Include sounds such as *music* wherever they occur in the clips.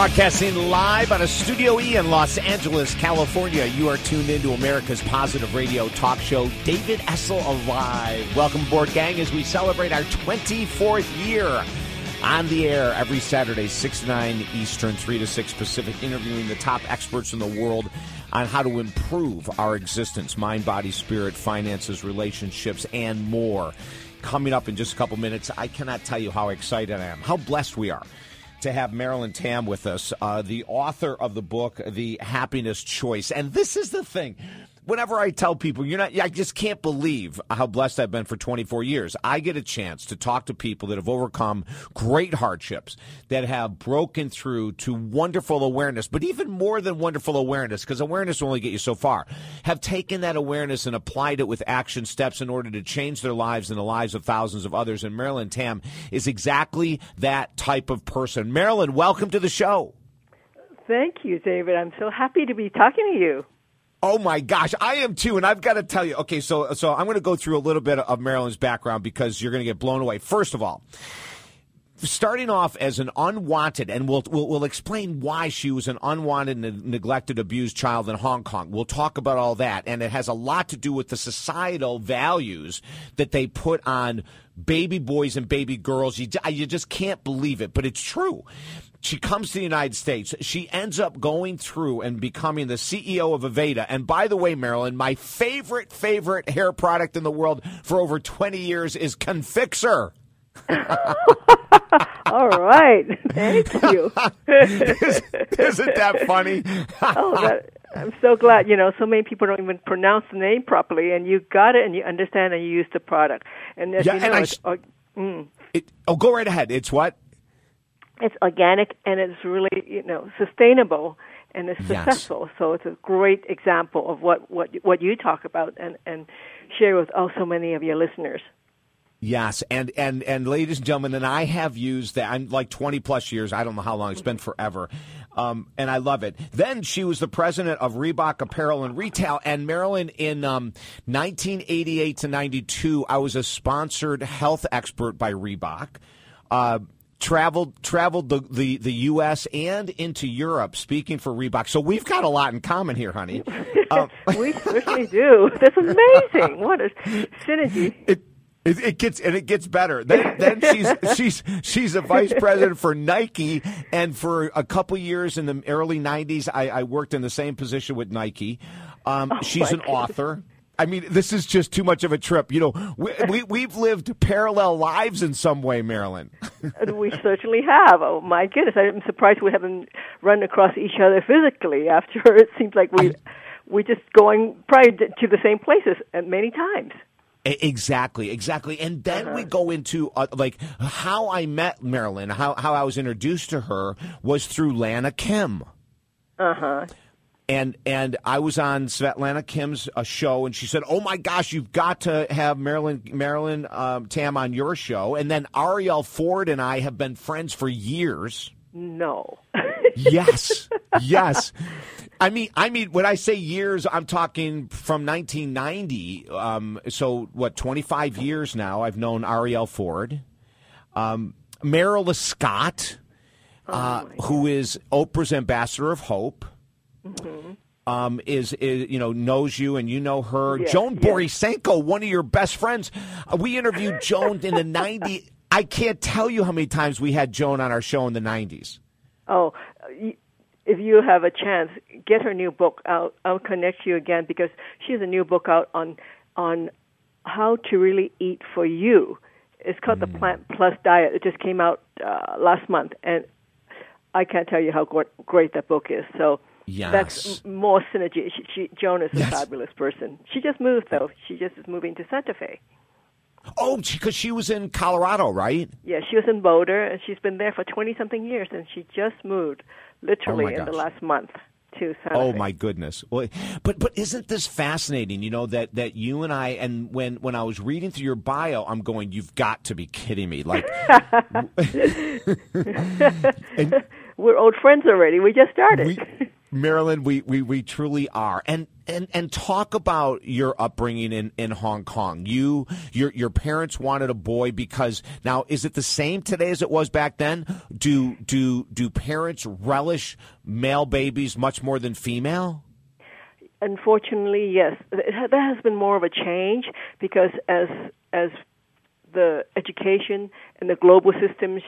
Broadcasting live out of Studio E in Los Angeles, California. You are tuned into America's Positive Radio talk show, David Essel Alive. Welcome aboard, gang, as we celebrate our 24th year on the air every Saturday, 6 to 9 Eastern, 3 to 6 Pacific, interviewing the top experts in the world on how to improve our existence mind, body, spirit, finances, relationships, and more. Coming up in just a couple minutes, I cannot tell you how excited I am, how blessed we are to have Marilyn Tam with us, uh, the author of the book, The Happiness Choice. And this is the thing whenever I tell people, you're not, I just can't believe how blessed I've been for 24 years. I get a chance to talk to people that have overcome great hardships, that have broken through to wonderful awareness, but even more than wonderful awareness, because awareness will only get you so far, have taken that awareness and applied it with action steps in order to change their lives and the lives of thousands of others. And Marilyn Tam is exactly that type of person. Marilyn, welcome to the show. Thank you, David. I'm so happy to be talking to you. Oh my gosh, I am too, and I've got to tell you. Okay, so so I'm going to go through a little bit of Marilyn's background because you're going to get blown away. First of all, starting off as an unwanted, and we'll, we'll, we'll explain why she was an unwanted, neglected, abused child in Hong Kong. We'll talk about all that, and it has a lot to do with the societal values that they put on baby boys and baby girls. You, you just can't believe it, but it's true. She comes to the United States. She ends up going through and becoming the CEO of Aveda. And by the way, Marilyn, my favorite, favorite hair product in the world for over 20 years is Confixor. *laughs* All right. Thank you. *laughs* Isn't that funny? oh, that, I'm so glad. You know, so many people don't even pronounce the name properly, and you got it, and you understand, and you use the product. And as yeah, you know, and I, mm, it, oh, go right ahead. It's what? It's organic and it's really you know sustainable and it's successful. Yes. So it's a great example of what what what you talk about and and share with oh so many of your listeners. Yes, and and and ladies and gentlemen, and I have used that. I'm like 20 plus years. I don't know how long. It's been forever, um, and I love it. Then she was the president of Reebok Apparel and Retail. And Marilyn, in um, 1988 to 92, I was a sponsored health expert by Reebok. Uh, traveled traveled the, the, the U.S. and into Europe speaking for Reebok. So we've got a lot in common here, honey. *laughs* Um, we certainly do. That's amazing. What a synergy. It, it, it, gets and it gets better. Then, then she's *laughs* she's she's a vice president for Nike, and for a couple years in the early '90s, I, I worked in the same position with Nike. Um, oh she's an author. I mean, this is just too much of a trip. You know, we, *laughs* we we've lived parallel lives in some way, Marilyn. we certainly have. Oh my goodness, I'm surprised we haven't run across each other physically. After *laughs* it seems like we we're just going probably to the same places many times. Exactly, exactly. And then uh-huh. we go into uh, like how I met Marilyn, how how I was introduced to her was through Lana Kim. Uh huh and and I was on Svetlana Kim's uh, show, and she said, "Oh my gosh, you've got to have Marilyn Marilyn um, Tam on your show." And then Arielle Ford and I have been friends for years. No. *laughs* yes, yes. I mean, I mean, when I say years, I'm talking from 1990. Um, so what? 25 years now. I've known Arielle Ford, um, Marilyn Scott, oh uh, who is Oprah's ambassador of hope. Mm-hmm. Um, is, is you know knows you and you know her. Joan yes. Borysenko, one of your best friends. Uh, we interviewed *laughs* Joan in the '90s. I can't tell you how many times we had Joan on our show in the '90s. Oh, if you have a chance, get her new book. I'll I'll connect you again because she has a new book out on on how to really eat for you. It's called mm. the Plant Plus Diet. It just came out uh, last month, and I can't tell you how great that book is. So Yes. That's more synergy. She, she, Joan is a yes. fabulous person. She just moved, though. She just is moving to Santa Fe. Oh, because she was in Colorado, right? Yeah, she was in Boulder, and she's been there for 20 something years, and she just moved literally oh in the last month. To Santa Fe. oh Fe. my goodness! But but isn't this fascinating? You know that that you and I and when when I was reading through your bio, I'm going, you've got to be kidding me! Like, *laughs* *laughs* and, we're old friends already. We just started. We, Marilyn, we, we, we truly are. And, and, and talk about your upbringing in, in Hong Kong. You, your, your parents wanted a boy because now, is it the same today as it was back then? Do, do, do parents relish male babies much more than female? Unfortunately, yes. There has been more of a change because as, as the education and the global system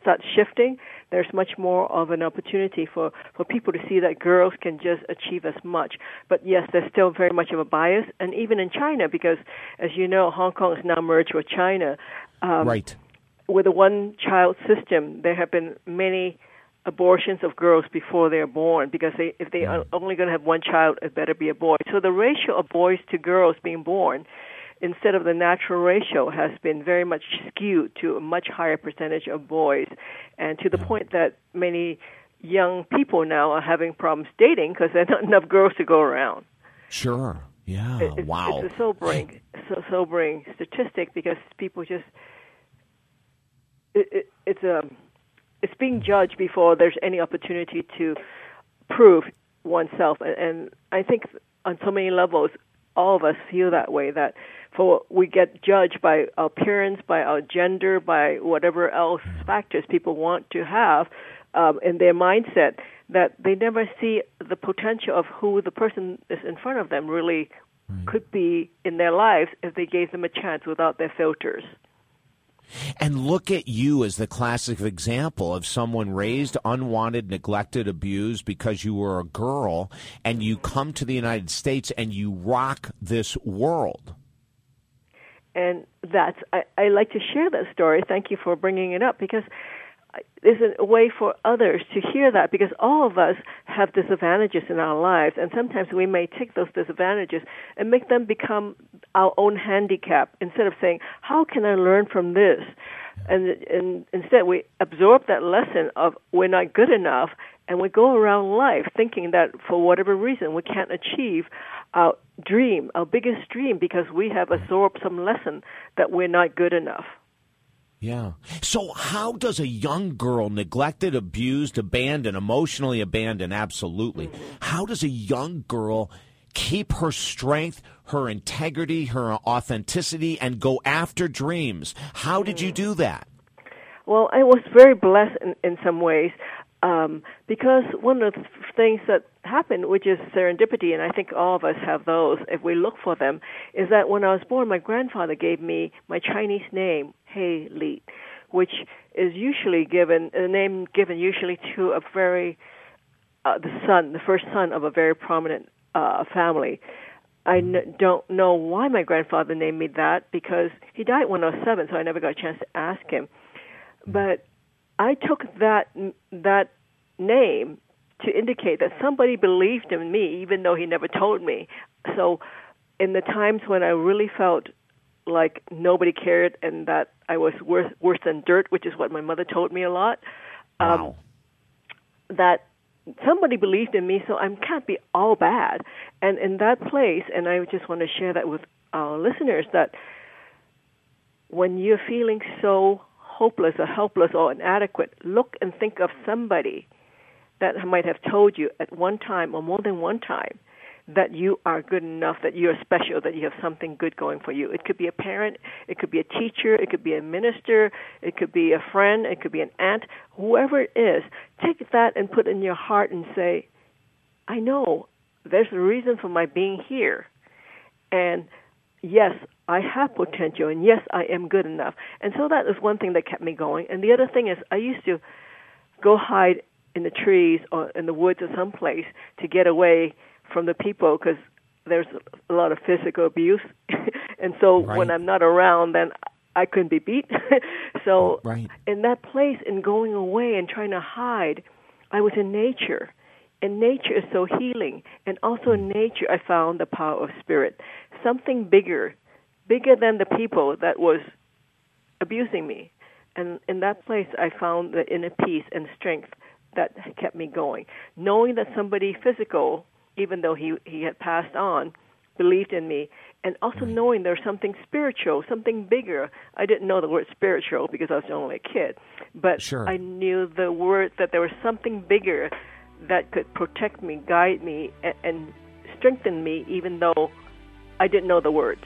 starts shifting, there's much more of an opportunity for, for people to see that girls can just achieve as much. But yes, there's still very much of a bias, and even in China, because as you know, Hong Kong is now merged with China. Um, right. With a one-child system, there have been many abortions of girls before they're born because they, if they are only going to have one child, it better be a boy. So the ratio of boys to girls being born instead of the natural ratio has been very much skewed to a much higher percentage of boys. And to the point that many young people now are having problems dating because there's not enough girls to go around. Sure. Yeah. It, wow. it's a sobering so sobering statistic because people just it, it, it's a um, it's being judged before there's any opportunity to prove oneself. And, and I think on so many levels all of us feel that way that for we get judged by our appearance, by our gender, by whatever else factors people want to have um, in their mindset that they never see the potential of who the person is in front of them really right. could be in their lives if they gave them a chance without their filters. And look at you as the classic example of someone raised unwanted, neglected, abused because you were a girl, and you come to the United States and you rock this world and that's I, I like to share that story. Thank you for bringing it up because there's a way for others to hear that because all of us have disadvantages in our lives, and sometimes we may take those disadvantages and make them become our own handicap instead of saying, "How can I learn from this?" And, and instead, we absorb that lesson of we're not good enough, and we go around life thinking that for whatever reason we can't achieve our dream, our biggest dream, because we have absorbed some lesson that we're not good enough. Yeah. So, how does a young girl, neglected, abused, abandoned, emotionally abandoned, absolutely, mm-hmm. how does a young girl keep her strength, her integrity, her authenticity, and go after dreams? How did you do that? Well, I was very blessed in, in some ways um, because one of the things that happened, which is serendipity, and I think all of us have those if we look for them, is that when I was born, my grandfather gave me my Chinese name, Li, which is usually given a name given usually to a very uh, the son, the first son of a very prominent uh, family. I n- don't know why my grandfather named me that because he died when I was seven, so I never got a chance to ask him. But I took that that name to indicate that somebody believed in me, even though he never told me. So, in the times when I really felt like nobody cared and that I was worse worse than dirt, which is what my mother told me a lot, um, wow. that somebody believed in me, so I can't be all bad. And in that place, and I just want to share that with our listeners that when you're feeling so hopeless or helpless or inadequate, look and think of somebody that might have told you at one time or more than one time that you are good enough, that you're special, that you have something good going for you. It could be a parent, it could be a teacher, it could be a minister, it could be a friend, it could be an aunt, whoever it is. Take that and put it in your heart and say, I know there's a reason for my being here. And yes, I have potential, and yes, I am good enough. And so that was one thing that kept me going. And the other thing is, I used to go hide in the trees or in the woods or someplace to get away from the people because there's a lot of physical abuse. *laughs* and so right. when I'm not around, then I couldn't be beat. *laughs* so right. in that place, in going away and trying to hide, I was in nature. And nature is so healing. And also in mm. nature, I found the power of spirit. Something bigger bigger than the people that was abusing me. And in that place, I found the inner peace and strength that kept me going. Knowing that somebody physical, even though he, he had passed on, believed in me, and also knowing there's something spiritual, something bigger. I didn't know the word spiritual because I was only a kid, but sure. I knew the word that there was something bigger that could protect me, guide me, and, and strengthen me, even though I didn't know the words.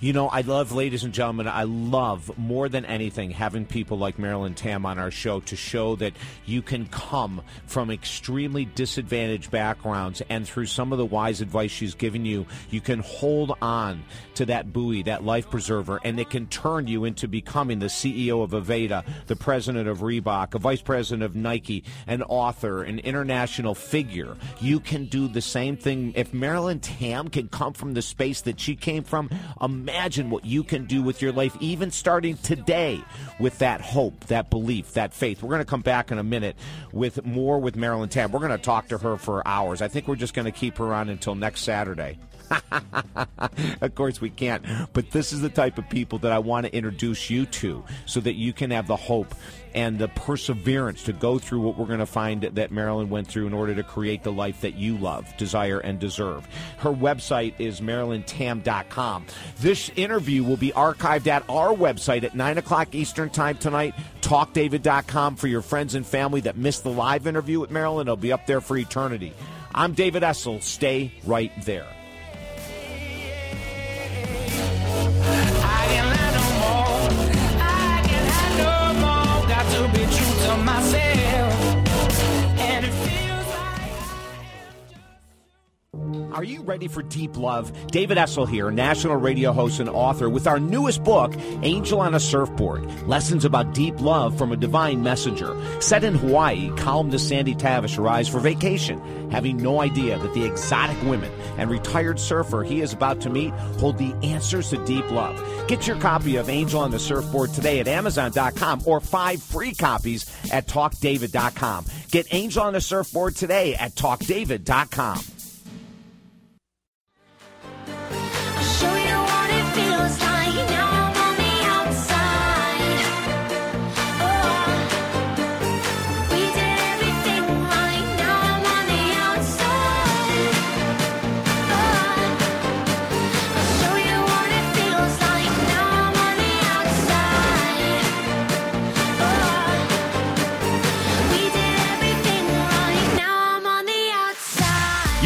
You know, I love, ladies and gentlemen, I love more than anything having people like Marilyn Tam on our show to show that you can come from extremely disadvantaged backgrounds and through some of the wise advice she's given you, you can hold on to that buoy, that life preserver, and it can turn you into becoming the CEO of Aveda, the president of Reebok, a vice president of Nike, an author, an international figure. You can do the same thing. If Marilyn Tam can come from the space that she came from, Imagine what you can do with your life, even starting today, with that hope, that belief, that faith. We're going to come back in a minute with more with Marilyn Tam. We're going to talk to her for hours. I think we're just going to keep her on until next Saturday. *laughs* of course, we can't. But this is the type of people that I want to introduce you to so that you can have the hope and the perseverance to go through what we're going to find that Marilyn went through in order to create the life that you love, desire, and deserve. Her website is marilyntam.com. This interview will be archived at our website at 9 o'clock Eastern Time tonight, talkdavid.com for your friends and family that missed the live interview with Marilyn. It'll be up there for eternity. I'm David Essel. Stay right there. on my face Are you ready for deep love? David Essel here, national radio host and author, with our newest book, Angel on a Surfboard Lessons about Deep Love from a Divine Messenger. Set in Hawaii, columnist Sandy Tavish arrives for vacation, having no idea that the exotic women and retired surfer he is about to meet hold the answers to deep love. Get your copy of Angel on the Surfboard today at Amazon.com or five free copies at TalkDavid.com. Get Angel on the Surfboard today at TalkDavid.com.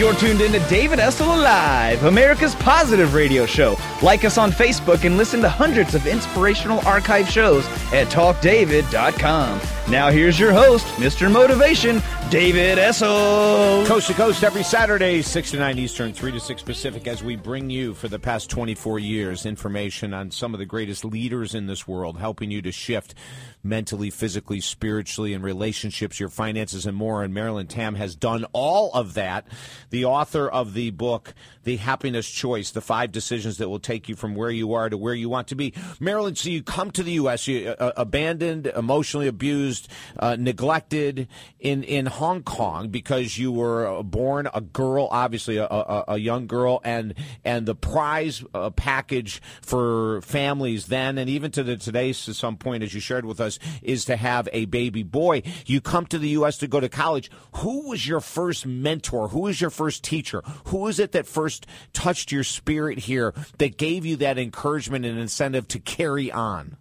You're tuned in to David Essel Alive, America's positive radio show. Like us on Facebook and listen to hundreds of inspirational archive shows at talkdavid.com. Now here's your host, Mr. Motivation, David Essel. Coast to coast every Saturday, 6 to 9 Eastern, 3 to 6 Pacific, as we bring you for the past 24 years information on some of the greatest leaders in this world, helping you to shift mentally, physically, spiritually, and relationships, your finances, and more. And Marilyn Tam has done all of that. The author of the book, The Happiness Choice, the five decisions that will take you from where you are to where you want to be. Marilyn, so you come to the U.S., you uh, abandoned, emotionally abused, uh, neglected in, in Hong Kong because you were born a girl, obviously a, a, a young girl, and, and the prize uh, package for families then and even to the today to some point, as you shared with us, is to have a baby boy. You come to the U.S. to go to college. Who was your first mentor? Who was your first teacher? Who is it that first touched your spirit here that gave you that encouragement and incentive to carry on?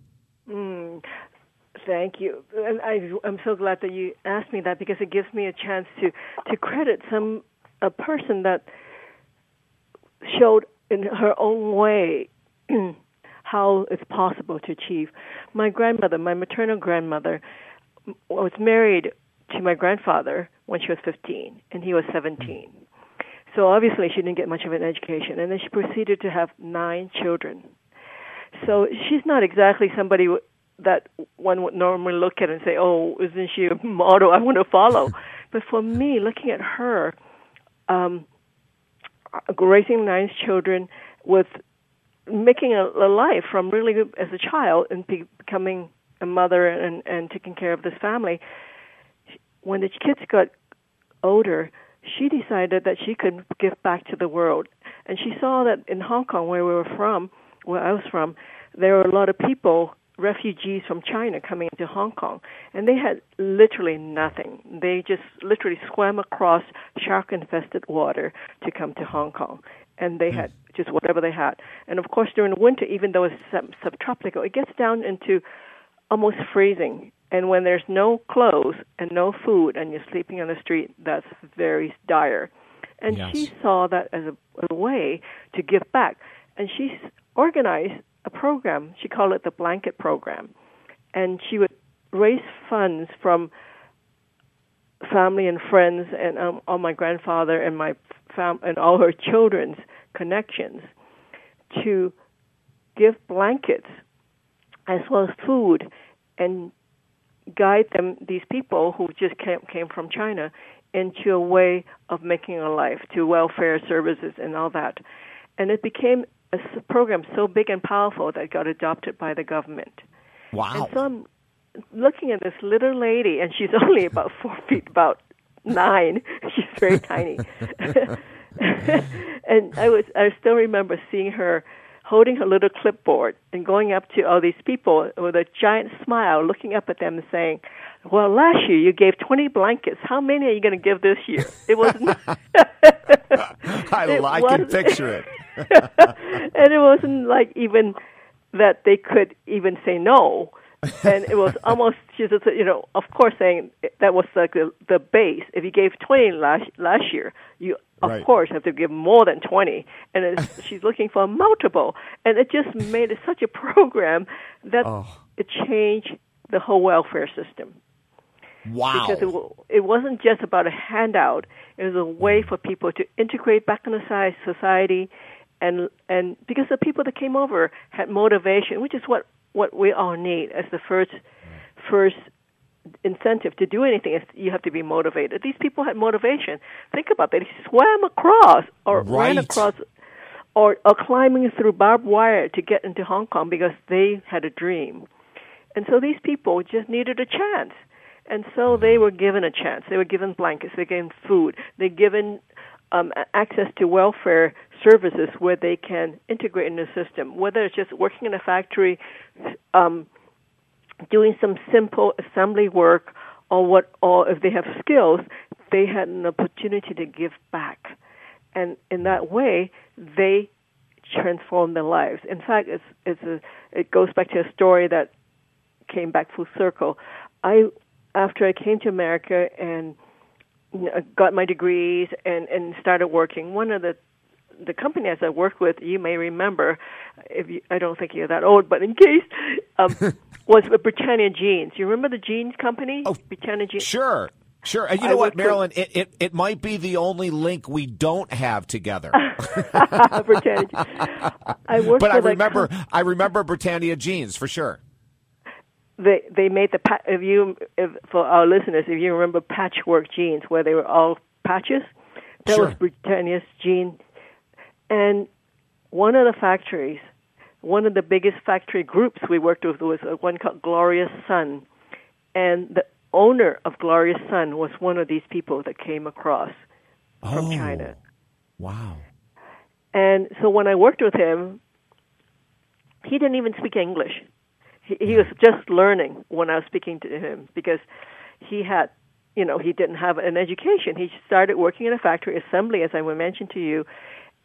Mm, thank you. And I, I'm so glad that you asked me that because it gives me a chance to to credit some a person that showed in her own way *clears throat* how it's possible to achieve. My grandmother, my maternal grandmother, was married to my grandfather when she was 15 and he was 17. So obviously she didn't get much of an education and then she proceeded to have nine children. So she's not exactly somebody that one would normally look at and say, "Oh, isn't she a model I want to follow?" *laughs* but for me, looking at her, um, raising nine children with making a, a life from really as a child and be, becoming a mother and and taking care of this family. When the kids got older, she decided that she could give back to the world, and she saw that in Hong Kong, where we were from, where I was from, there were a lot of people refugees from China coming into Hong Kong, and they had literally nothing. They just literally swam across shark infested water to come to Hong Kong and they hmm. had just whatever they had. And of course, during the winter, even though it's sub- subtropical, it gets down into almost freezing And when there's no clothes and no food and you're sleeping on the street, that's very dire. And Yes. she saw that as a, a way to give back. And she organized a program. She called it the Blanket Program. And she would raise funds from family and friends and um, all my grandfather and my fam- and all her children's connections to give blankets as well as food and guide them these people who just came came from China into a way of making a life to welfare services and all that and it became a program so big and powerful that got adopted by the government Wow. and so I'm looking at this little lady, and she's only about *laughs* four feet, about nine. *laughs* She's very tiny. *laughs* and I was, I still remember seeing her holding her little clipboard and going up to all these people with a giant smile, looking up at them and saying, "Well, last year you gave 20 blankets. How many are you going to give this year?" It wasn't. I, it I can picture it. *laughs* and it wasn't like even that they could even say no. and it was almost *laughs* she's just you know of course saying that was like the the base. If you gave twenty last last year, you of Right. course have to give more than twenty. And it's, *laughs* she's looking for a multiple, and it just made it such a program that Oh. it changed the whole welfare system Wow. because it, it wasn't just about a handout. It was a way mm. for people to integrate back in the society, and and because the people that came over had motivation, which is what what we all need as the first first incentive to do anything is you have to be motivated. These people had motivation. Think about that. They swam across or ran across or, or climbing through barbed wire to get into Hong Kong because they had a dream. And so these people just needed a chance. And so they mm-hmm. were given a chance. They were given blankets, they were given food, they were given um, access to welfare services where they can integrate in the system, whether it's just working in a factory, um, doing some simple assembly work, or what, or if they have skills, they had an opportunity to give back, and in that way, they transform their lives. In fact, it's it's a it goes back to a story that came back full circle. I after I came to America and got my degrees and and started working. One of the the companies I worked with, you may remember, if you, I don't think you're that old, but in case, um, *laughs* was Britannia Jeans. You remember the jeans company? Oh, Britannia Jeans. Sure. Sure. And you I know what, worked with- Marilyn? It, it, it might be the only link we don't have together. *laughs* Britannia. *laughs* I worked but I remember com- I remember Britannia jeans for sure. They they made the if you if for our listeners if you remember patchwork jeans where they were all patches that Sure. was Britannia's jean and one of the factories one of the biggest factory groups we worked with was one called Glorious Sun and the owner of Glorious Sun was one of these people that came across from Oh. China Wow. and so when I worked with him, he didn't even speak English. He, he was just learning when I was speaking to him because he had, you know, he didn't have an education. He started working in a factory assembly, as I mentioned to you,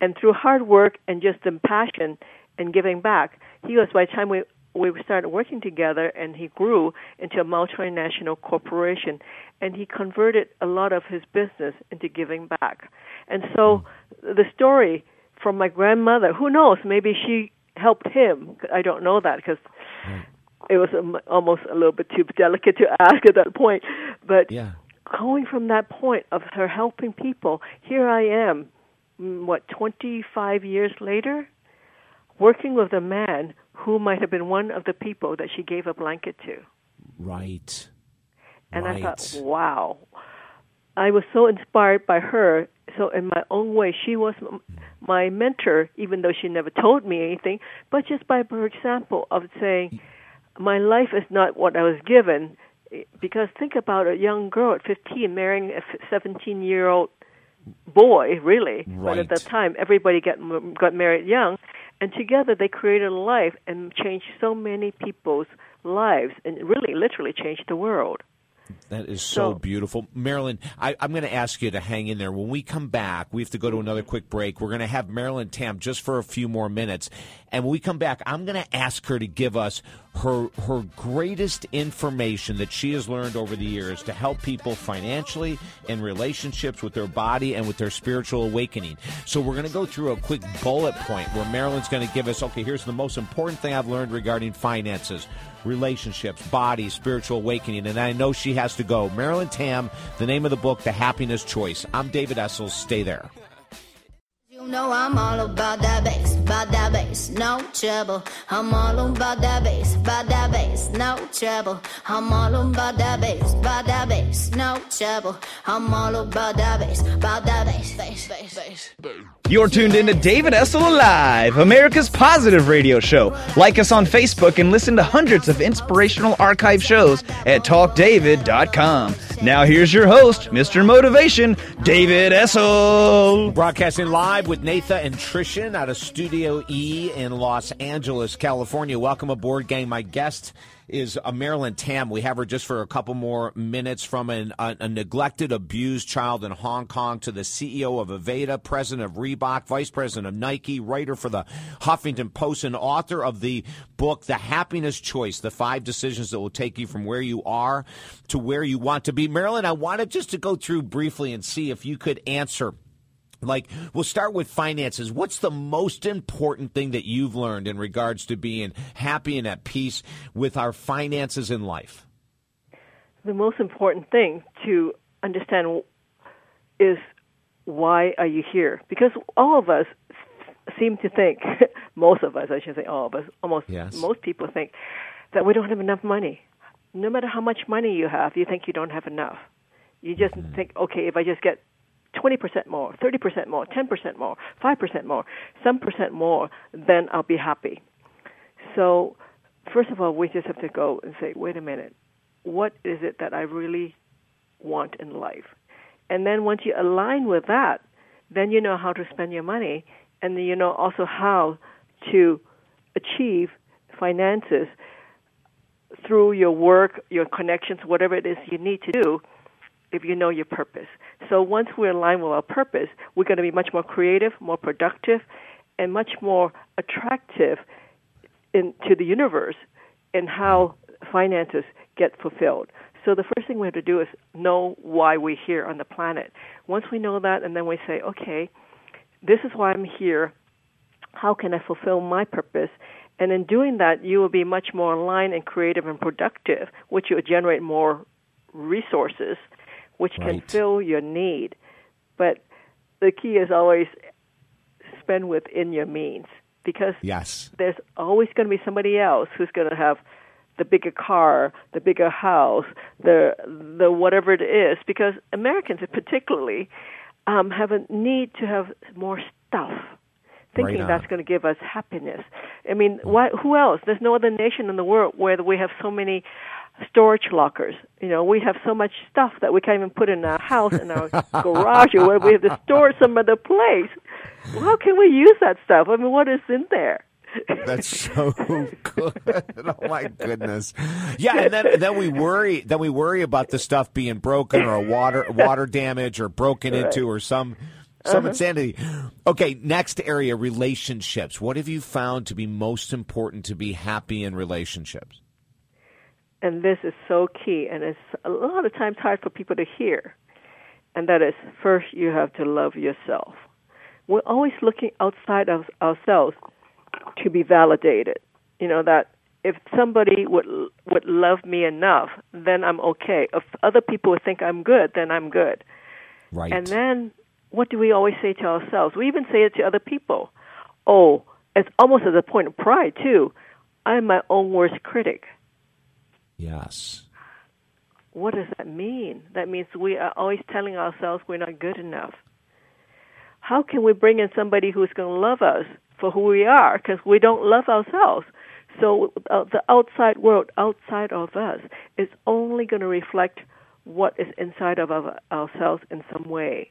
and through hard work and just the passion and giving back, he was by the time we we started working together and he grew into a multinational corporation and he converted a lot of his business into giving back. And so hmm. the story from my grandmother, who knows, maybe she helped him. I don't know that because it was almost a little bit too delicate to *laughs* ask at that point. But Yeah. going from that point of her helping people, here I am, mm, what, 25 years later, working with a man who might have been one of the people that she gave a blanket to. Right. And right. I thought, wow. I was so inspired by her. So, in my own way, she was my mentor, even though she never told me anything, but just by her example of saying, my life is not what I was given. Because think about a young girl at 15 marrying a 17 year old boy, really. Right. But at that time, everybody got got married young, and together they created a life and changed so many people's lives, and really, literally changed the world. That is so, So- beautiful. Marilyn, I, I'm going to ask you to hang in there. When we come back, we have to go to another quick break. We're going to have Marilyn Tam just for a few more minutes. And when we come back, I'm going to ask her to give us her her greatest information that she has learned over the years to help people financially in relationships with their body and with their spiritual awakening. So we're going to go through a quick bullet point where Marilyn's going to give us okay, here's the most important thing I've learned regarding finances, relationships, body, spiritual awakening, and I know she has to go. Marilyn Tam, the name of the book, The Happiness Choice. I'm David Essel. Stay there. You know I'm all about that bass, about that bass, no trouble. I'm all about that bass, about that bass, no trouble. I'm all about that bass, about that bass, no trouble. I'm all about that bass, about that bass, bass, bass, bass. You're tuned in to David Essel Live, America's positive radio show. Like us on Facebook and listen to hundreds of inspirational archive shows at talkdavid.com. Now here's your host, Mr. Motivation, David Essel. Broadcasting live with Natha and Trishan out of Studio E in Los Angeles, California. Welcome aboard, gang. My guest is a Marilyn Tam. We have her just for a couple more minutes from an, a, a neglected, abused child in Hong Kong to the CEO of Aveda, president of Reebok, vice president of Nike, writer for the Huffington Post, and author of the book, The Happiness Choice The Five Decisions That Will Take You From Where You Are to Where You Want to Be. Marilyn, I wanted just to go through briefly and see if you could answer like we'll start with finances. What's the most important thing that you've learned in regards to being happy and at peace with our finances in life? The most important thing to understand is why are you here? Because all of us seem to think *laughs* most of us i should say all of us almost Yes. most people think that we don't have enough money. No matter how much money you have you think you don't have enough. You just mm. think okay if i just get 20% more, 30% more, 10% more, 5% more, some percent more, then I'll be happy. So, first of all, we just have to go and say, wait a minute, what is it that I really want in life? And then once you align with that, then you know how to spend your money, and then you know also how to achieve finances through your work, your connections, whatever it is you need to do if you know your purpose. So once we're aligned with our purpose, we're going to be much more creative, more productive, and much more attractive in, to the universe in how finances get fulfilled. So the first thing we have to do is know why we're here on the planet. Once we know that, and then we say, okay, this is why I'm here. How can I fulfill my purpose? And in doing that, you will be much more aligned and creative and productive, which will generate more resources, which can fill your need. But the key is always spend within your means because yes there's always going to be somebody else who's going to have the bigger car, the bigger house, the the whatever it is. Because Americans, particularly, um, have a need to have more stuff, thinking on. that's going to give us happiness. I mean, why? Who else? There's no other nation in the world where we have so many storage lockers. You know, we have so much stuff that we can't even put in our house, in our *laughs* garage, or where we have to store some other place. How can we use that stuff? I mean, what is in there? That's so *laughs* good. *laughs* Oh my goodness. Yeah, and then then we worry then we worry about the stuff being broken or water water damage or broken into or some some uh-huh. insanity. Okay, next area relationships. What have you found to be most important to be happy in relationships? And this is so key and it's a lot of times hard for people to hear. And that is first you have to love yourself. We're always looking outside of ourselves to be validated. You know that if somebody would would love me enough then i'm okay. If other people would think i'm good then i'm good. Right. and then what do we always say to ourselves? We even say it to other people. Oh it's almost at the point of pride too. I'm my own worst critic yes. what does that mean? That means we are always telling ourselves we're not good enough. How can we bring in somebody who's going to love us for who we are? Because we don't love ourselves. So uh, the outside world, outside of us, is only going to reflect what is inside of our, ourselves in some way.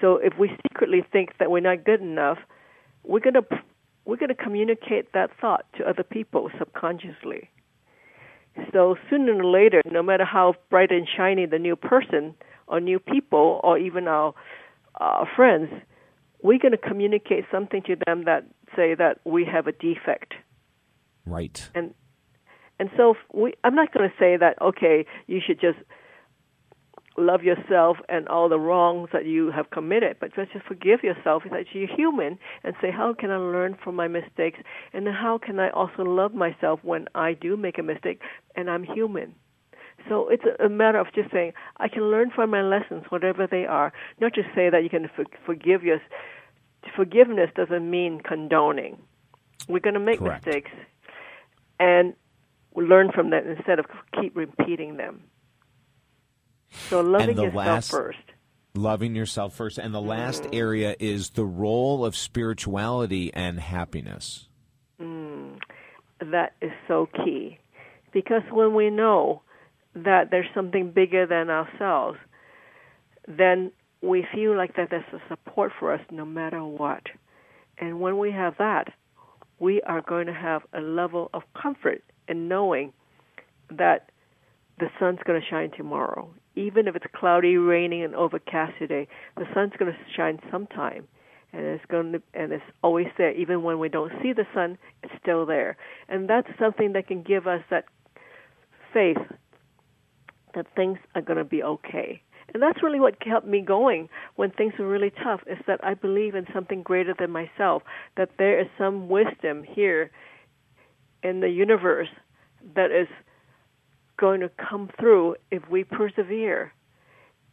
So if we secretly think that we're not good enough, we're going to we're going to communicate that thought to other people subconsciously. So sooner or later, no matter how bright and shiny the new person or new people or even our uh, friends, we're going to communicate something to them that say that we have a defect. Right. And and so we I'm not going to say that okay, you should just love yourself and all the wrongs that you have committed, but just forgive yourself that you're human and say, how can I learn from my mistakes? And then how can I also love myself when I do make a mistake and I'm human? So it's a matter of just saying, I can learn from my lessons, whatever they are. Not just say that you can forgive your. Forgiveness doesn't mean condoning. We're going to make Correct. mistakes and learn from that instead of keep repeating them. So loving yourself last- first. Loving yourself first. And the last mm. area is the role of spirituality and happiness. Mm. That is so key. Because when we know that there's something bigger than ourselves, then we feel like that there's a support for us no matter what. And when we have that, we are going to have a level of comfort in knowing that the sun's going to shine tomorrow. Even if it's cloudy, raining, and overcast today, the sun's going to shine sometime, and it's going to and it's always there. Even when we don't see the sun, it's still there, and that's something that can give us that faith that things are going to be okay. And that's really what kept me going when things were really tough is that I believe in something greater than myself, that there is some wisdom here in the universe that is going to come through if we persevere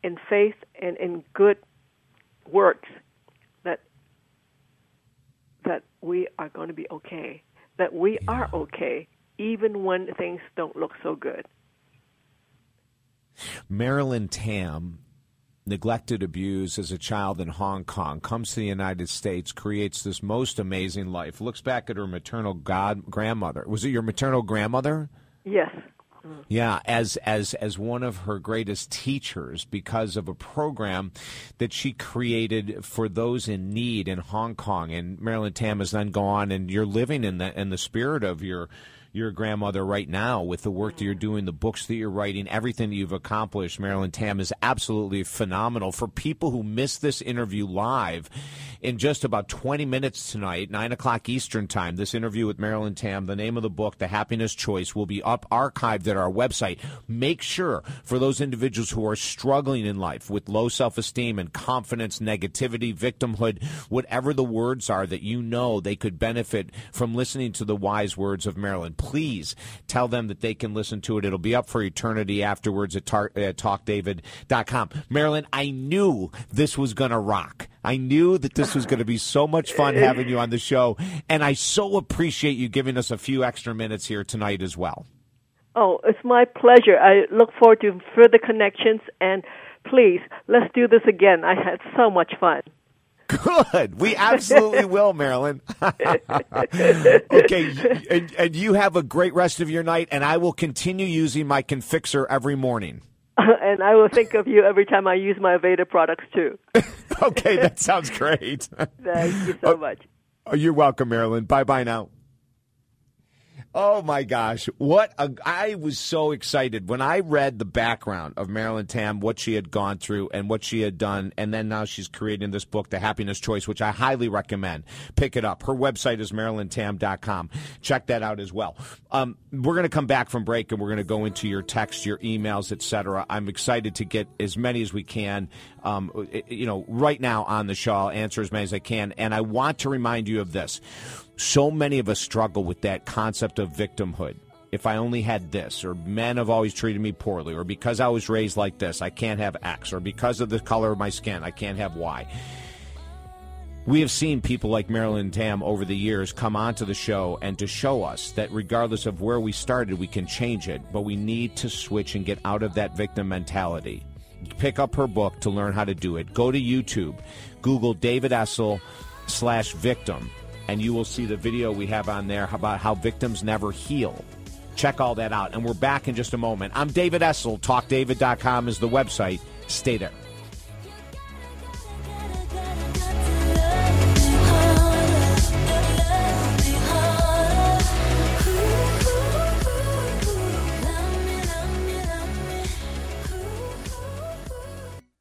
in faith and in good works that that we are going to be okay that we are okay even when things don't look so good Marilyn Tam, neglected, abused as a child in Hong Kong, comes to the United States, creates this most amazing life, looks back at her maternal god grandmother. Was it your maternal grandmother? yes Yeah, as as as one of her greatest teachers because of a program that she created for those in need in Hong Kong. And Marilyn Tam has then gone and you're living in the in the spirit of your your grandmother right now with the work that you're doing, the books that you're writing, everything that you've accomplished. Marilyn Tam is absolutely phenomenal. For people who missed this interview live in just about 20 minutes tonight, 9 o'clock Eastern Time, this interview with Marilyn Tam, the name of the book, The Happiness Choice, will be up archived at our website. Make sure for those individuals who are struggling in life with low self esteem and confidence, negativity, victimhood, whatever the words are that you know they could benefit from listening to the wise words of Marilyn, please tell them that they can listen to it. It'll be up for eternity afterwards at, tar- at talkdavid.com. Marilyn, I knew this was going to rock. I knew that this was going to be so much fun *laughs* having you on the show, and I so appreciate you giving us a few extra minutes here tonight as well. Oh, it's my pleasure. I look forward to further connections and please, let's do this again. I had so much fun. Good. We absolutely *laughs* will, Marilyn. *laughs* okay. And, and you have a great rest of your night, and I will continue using my Confixor every morning. *laughs* and I will think of you every time I use my Veda products too. Okay, that sounds great. Thank you so oh, much. Oh, you're welcome, Marilyn. Bye bye now. Oh my gosh, what a, I was so excited when I read the background of Marilyn Tam, what she had gone through and what she had done, and then now she's creating this book, The Happiness Choice, which I highly recommend. Pick it up. Her website is marilyntam.com. Check that out as well. Um, we're going to come back from break and we're going to go into your text, your emails, etc. I'm excited to get as many as we can. Um, you know, right now on the show, I'll answer as many as I can, and I want to remind you of this so many of us struggle with that concept of victimhood. If I only had this, or men have always treated me poorly, or because I was raised like this, I can't have X, or because of the color of my skin, I can't have Y. We have seen people like Marilyn Tam over the years come onto the show and to show us that regardless of where we started, we can change it, but we need to switch and get out of that victim mentality. Pick up her book to learn how to do it. Go to YouTube, Google David Essel slash victim and you will see the video we have on there about how victims never heal. Check all that out. And we're back in just a moment. I'm David Essel. TalkDavid.com is the website. Stay there.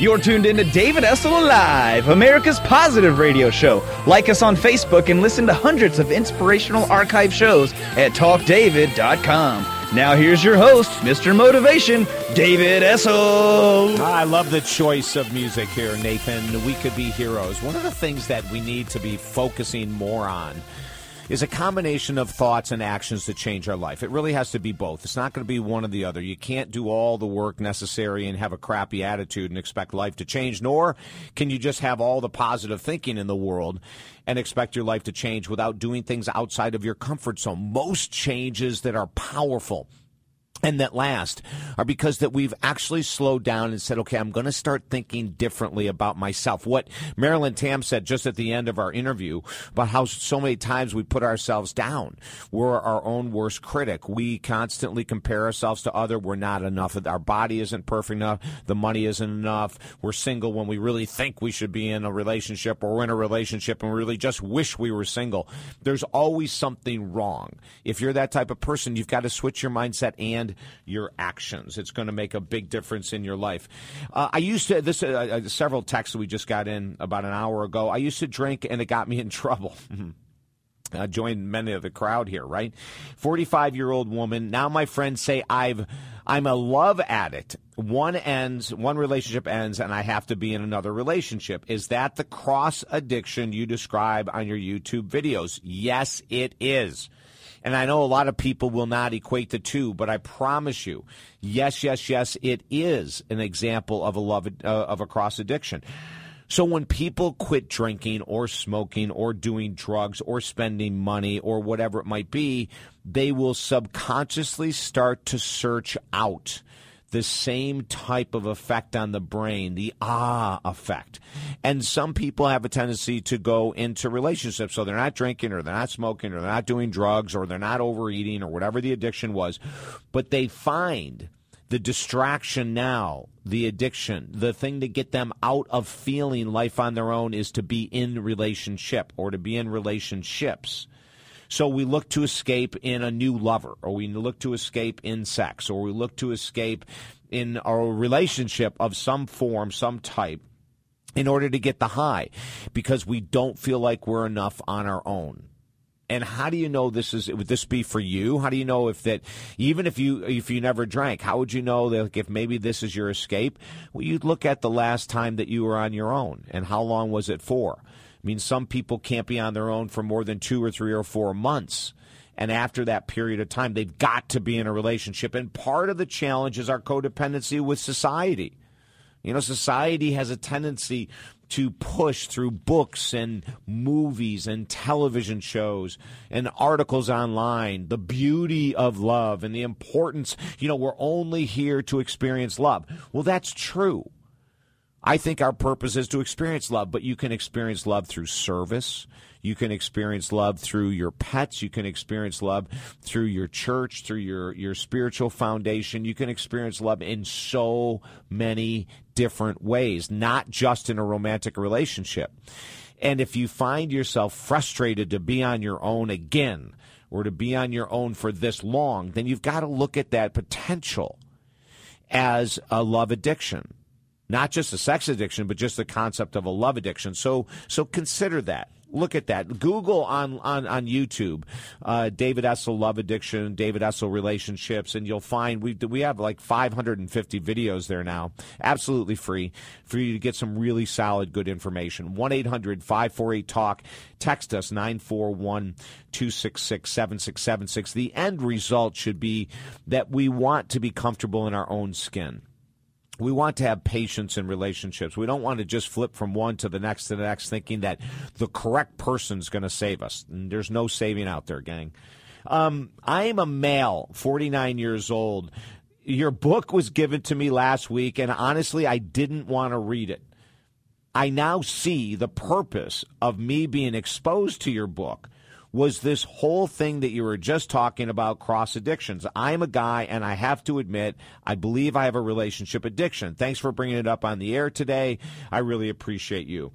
You're tuned in to David Essel Live, America's positive radio show. Like us on Facebook and listen to hundreds of inspirational archive shows at talkdavid.com. Now here's your host, Mr. Motivation, David Essel. I love the choice of music here, Nathan. We could be heroes. One of the things that we need to be focusing more on is a combination of thoughts and actions to change our life. It really has to be both. It's not going to be one or the other. You can't do all the work necessary and have a crappy attitude and expect life to change, nor can you just have all the positive thinking in the world and expect your life to change without doing things outside of your comfort zone. Most changes that are powerful and that last are because that we've actually slowed down and said, okay, I'm going to start thinking differently about myself. What Marilyn Tam said just at the end of our interview about how so many times we put ourselves down. We're our own worst critic. We constantly compare ourselves to other. We're not enough. Our body isn't perfect enough. The money isn't enough. We're single when we really think we should be in a relationship or we're in a relationship and we really just wish we were single. There's always something wrong. If you're that type of person, you've got to switch your mindset and your actions. It's going to make a big difference in your life. Uh, I used to this uh, uh, several texts we just got in about an hour ago. I used to drink and it got me in *laughs* trouble. I joined many of the crowd here, right? 45 year old woman. Now my friends say I've, I'm a love addict. One ends, one relationship ends, and I have to be in another relationship. Is that the cross addiction you describe on your YouTube videos? Yes, it is. And I know a lot of people will not equate the two, but I promise you, yes, yes, yes, it is an example of a love uh, of a cross addiction. So when people quit drinking or smoking or doing drugs or spending money or whatever it might be, they will subconsciously start to search out the same type of effect on the brain, the ah effect. And some people have a tendency to go into relationships. So they're not drinking or they're not smoking or they're not doing drugs or they're not overeating or whatever the addiction was, but they find the distraction now, the addiction, the thing to get them out of feeling life on their own is to be in relationship or to be in relationships. So we look to escape in a new lover, or we look to escape in sex, or we look to escape in a relationship of some form, some type, in order to get the high, because we don't feel like we're enough on our own. And how do you know this is? Would this be for you? How do you know if that? Even if you if you never drank, how would you know that if maybe this is your escape? Well, you'd look at the last time that you were on your own, and how long was it for? I mean, some people can't be on their own for more than two or three or four months. And after that period of time, they've got to be in a relationship. And part of the challenge is our codependency with society. You know, society has a tendency to push through books and movies and television shows and articles online the beauty of love and the importance. You know, we're only here to experience love. Well, that's true. I think our purpose is to experience love, but you can experience love through service. You can experience love through your pets. You can experience love through your church, through your, your spiritual foundation. You can experience love in so many different ways, not just in a romantic relationship. And if you find yourself frustrated to be on your own again, or to be on your own for this long, then you've got to look at that potential as a love addiction. Not just a sex addiction, but just the concept of a love addiction. So, so consider that look at that. Google on on on YouTube, uh, David Essel love addiction, David Essel relationships, and you'll find we we have like 550 videos there now, absolutely free for you to get some really solid, good information. One 548 talk. Text us 941 266 7676. The end result should be that we want to be comfortable in our own skin we want to have patience in relationships. We don't want to just flip from one to the next to the next thinking that the correct person's going to save us. And there's no saving out there, gang. Um, I am a male, 49 years old. Your book was given to me last week, and honestly, I didn't want to read it. I now see the purpose of me being exposed to your book was this whole thing that you were just talking about cross addictions. I'm a guy, and I have to admit, I believe I have a relationship addiction. Thanks for bringing it up on the air today. I really appreciate you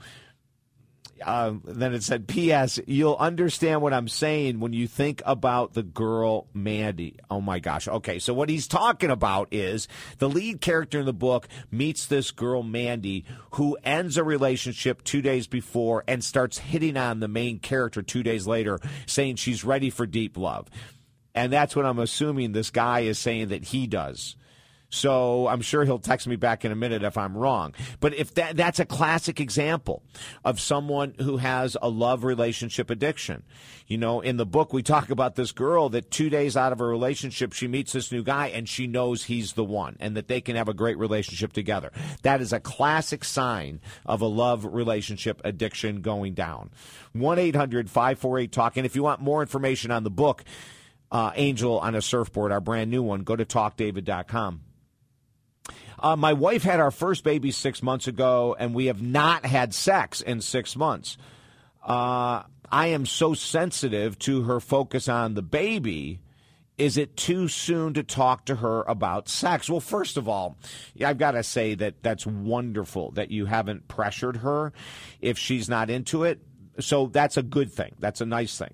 uh, then it said, P.S. You'll understand what I'm saying when you think about the girl Mandy. Oh my gosh. Okay, so what he's talking about is the lead character in the book meets this girl Mandy who ends a relationship two days before and starts hitting on the main character two days later, saying she's ready for deep love. And that's what I'm assuming this guy is saying that he does. So I'm sure he'll text me back in a minute if I'm wrong. But if that that's a classic example of someone who has a love relationship addiction. You know, in the book we talk about this girl that 2 days out of a relationship she meets this new guy and she knows he's the one and that they can have a great relationship together. That is a classic sign of a love relationship addiction going down. 1-800-548-TALK and if you want more information on the book uh, Angel on a Surfboard, our brand new one, go to talkdavid.com. Uh, my wife had our first baby six months ago, and we have not had sex in six months. Uh, I am so sensitive to her focus on the baby. Is it too soon to talk to her about sex? Well, first of all, I've got to say that that's wonderful that you haven't pressured her if she's not into it. So that's a good thing. That's a nice thing.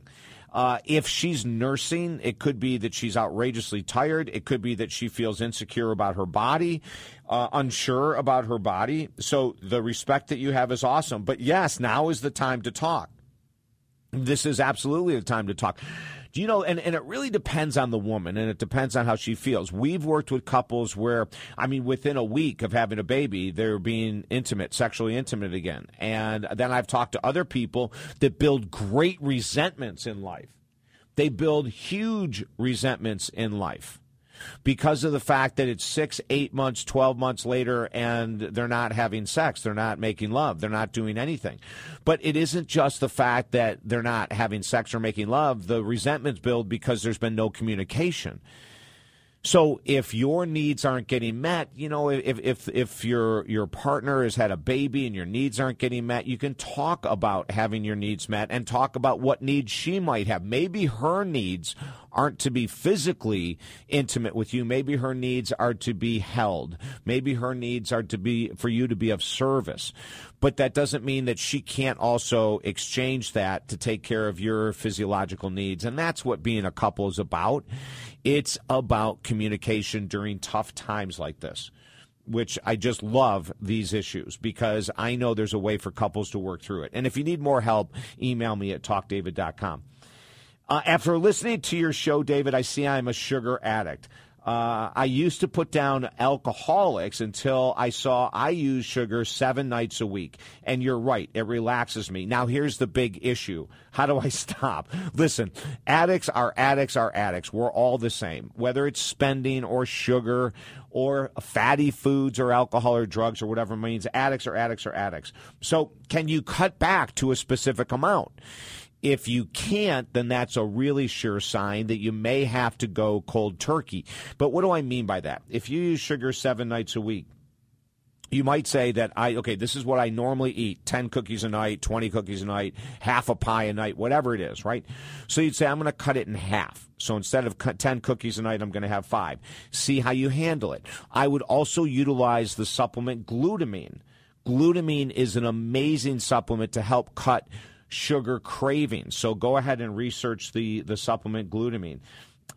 Uh, if she's nursing, it could be that she's outrageously tired. It could be that she feels insecure about her body, uh, unsure about her body. So the respect that you have is awesome. But yes, now is the time to talk. This is absolutely the time to talk. Do you know, and, and it really depends on the woman and it depends on how she feels. We've worked with couples where, I mean, within a week of having a baby, they're being intimate, sexually intimate again. And then I've talked to other people that build great resentments in life. They build huge resentments in life because of the fact that it's six, eight months, 12 months later, and they're not having sex. They're not making love. They're not doing anything. But it isn't just the fact that they're not having sex or making love. The resentments build because there's been no communication. So if your needs aren't getting met, you know, if if if your your partner has had a baby and your needs aren't getting met, you can talk about having your needs met and talk about what needs she might have. Maybe her needs aren't to be physically intimate with you. Maybe her needs are to be held. Maybe her needs are to be for you to be of service. But that doesn't mean that she can't also exchange that to take care of your physiological needs. And that's what being a couple is about. It's about communication during tough times like this which I just love these issues because I know there's a way for couples to work through it. And if you need more help, email me at talkdavid.com. Uh, after listening to your show, David, I see I'm a sugar addict. Uh, I used to put down alcoholics until I saw I use sugar seven nights a week. And you're right, it relaxes me. Now, here's the big issue how do I *laughs* stop? Listen, addicts are addicts are addicts. We're all the same, whether it's spending or sugar or fatty foods or alcohol or drugs or whatever it means. Addicts are addicts are addicts. So, can you cut back to a specific amount? If you can't, then that's a really sure sign that you may have to go cold turkey. But what do I mean by that? If you use sugar seven nights a week, you might say that I okay, this is what I normally eat: ten cookies a night, twenty cookies a night, half a pie a night, whatever it is, right? So you'd say I'm going to cut it in half. So instead of ten cookies a night, I'm going to have five. See how you handle it. I would also utilize the supplement glutamine. Glutamine is an amazing supplement to help cut sugar cravings. So go ahead and research the, the supplement glutamine.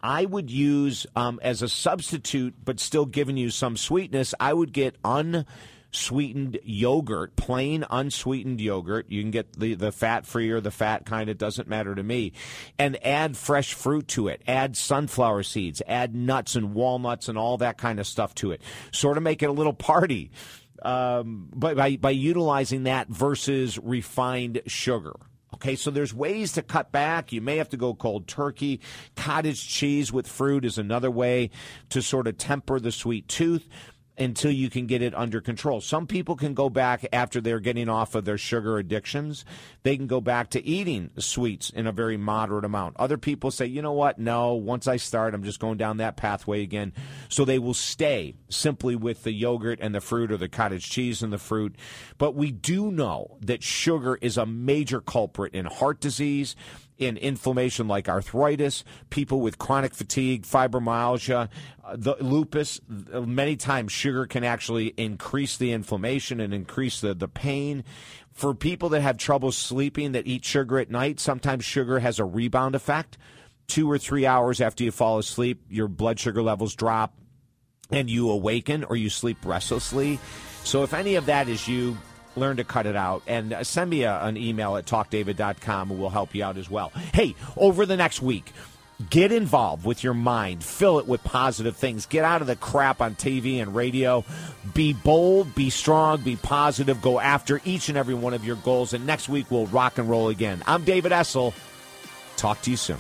I would use um, as a substitute, but still giving you some sweetness, I would get unsweetened yogurt, plain unsweetened yogurt. You can get the, the fat free or the fat kind, it doesn't matter to me. And add fresh fruit to it. Add sunflower seeds, add nuts and walnuts and all that kind of stuff to it. Sort of make it a little party. Um, but by, by utilizing that versus refined sugar. Okay, so there's ways to cut back. You may have to go cold turkey. Cottage cheese with fruit is another way to sort of temper the sweet tooth until you can get it under control. Some people can go back after they're getting off of their sugar addictions. They can go back to eating sweets in a very moderate amount. Other people say, you know what? No, once I start, I'm just going down that pathway again. So they will stay simply with the yogurt and the fruit or the cottage cheese and the fruit. But we do know that sugar is a major culprit in heart disease in inflammation like arthritis, people with chronic fatigue, fibromyalgia, uh, the lupus. Many times, sugar can actually increase the inflammation and increase the, the pain. For people that have trouble sleeping that eat sugar at night, sometimes sugar has a rebound effect. Two or three hours after you fall asleep, your blood sugar levels drop and you awaken or you sleep restlessly. So, if any of that is you, learn to cut it out. And uh, send me a, an email at talkdavid.com and we'll help you out as well. Hey, over the next week, get involved with your mind. Fill it with positive things. Get out of the crap on TV and radio. Be bold, be strong, be positive. Go after each and every one of your goals. And next week, we'll rock and roll again. I'm David Essel. Talk to you soon.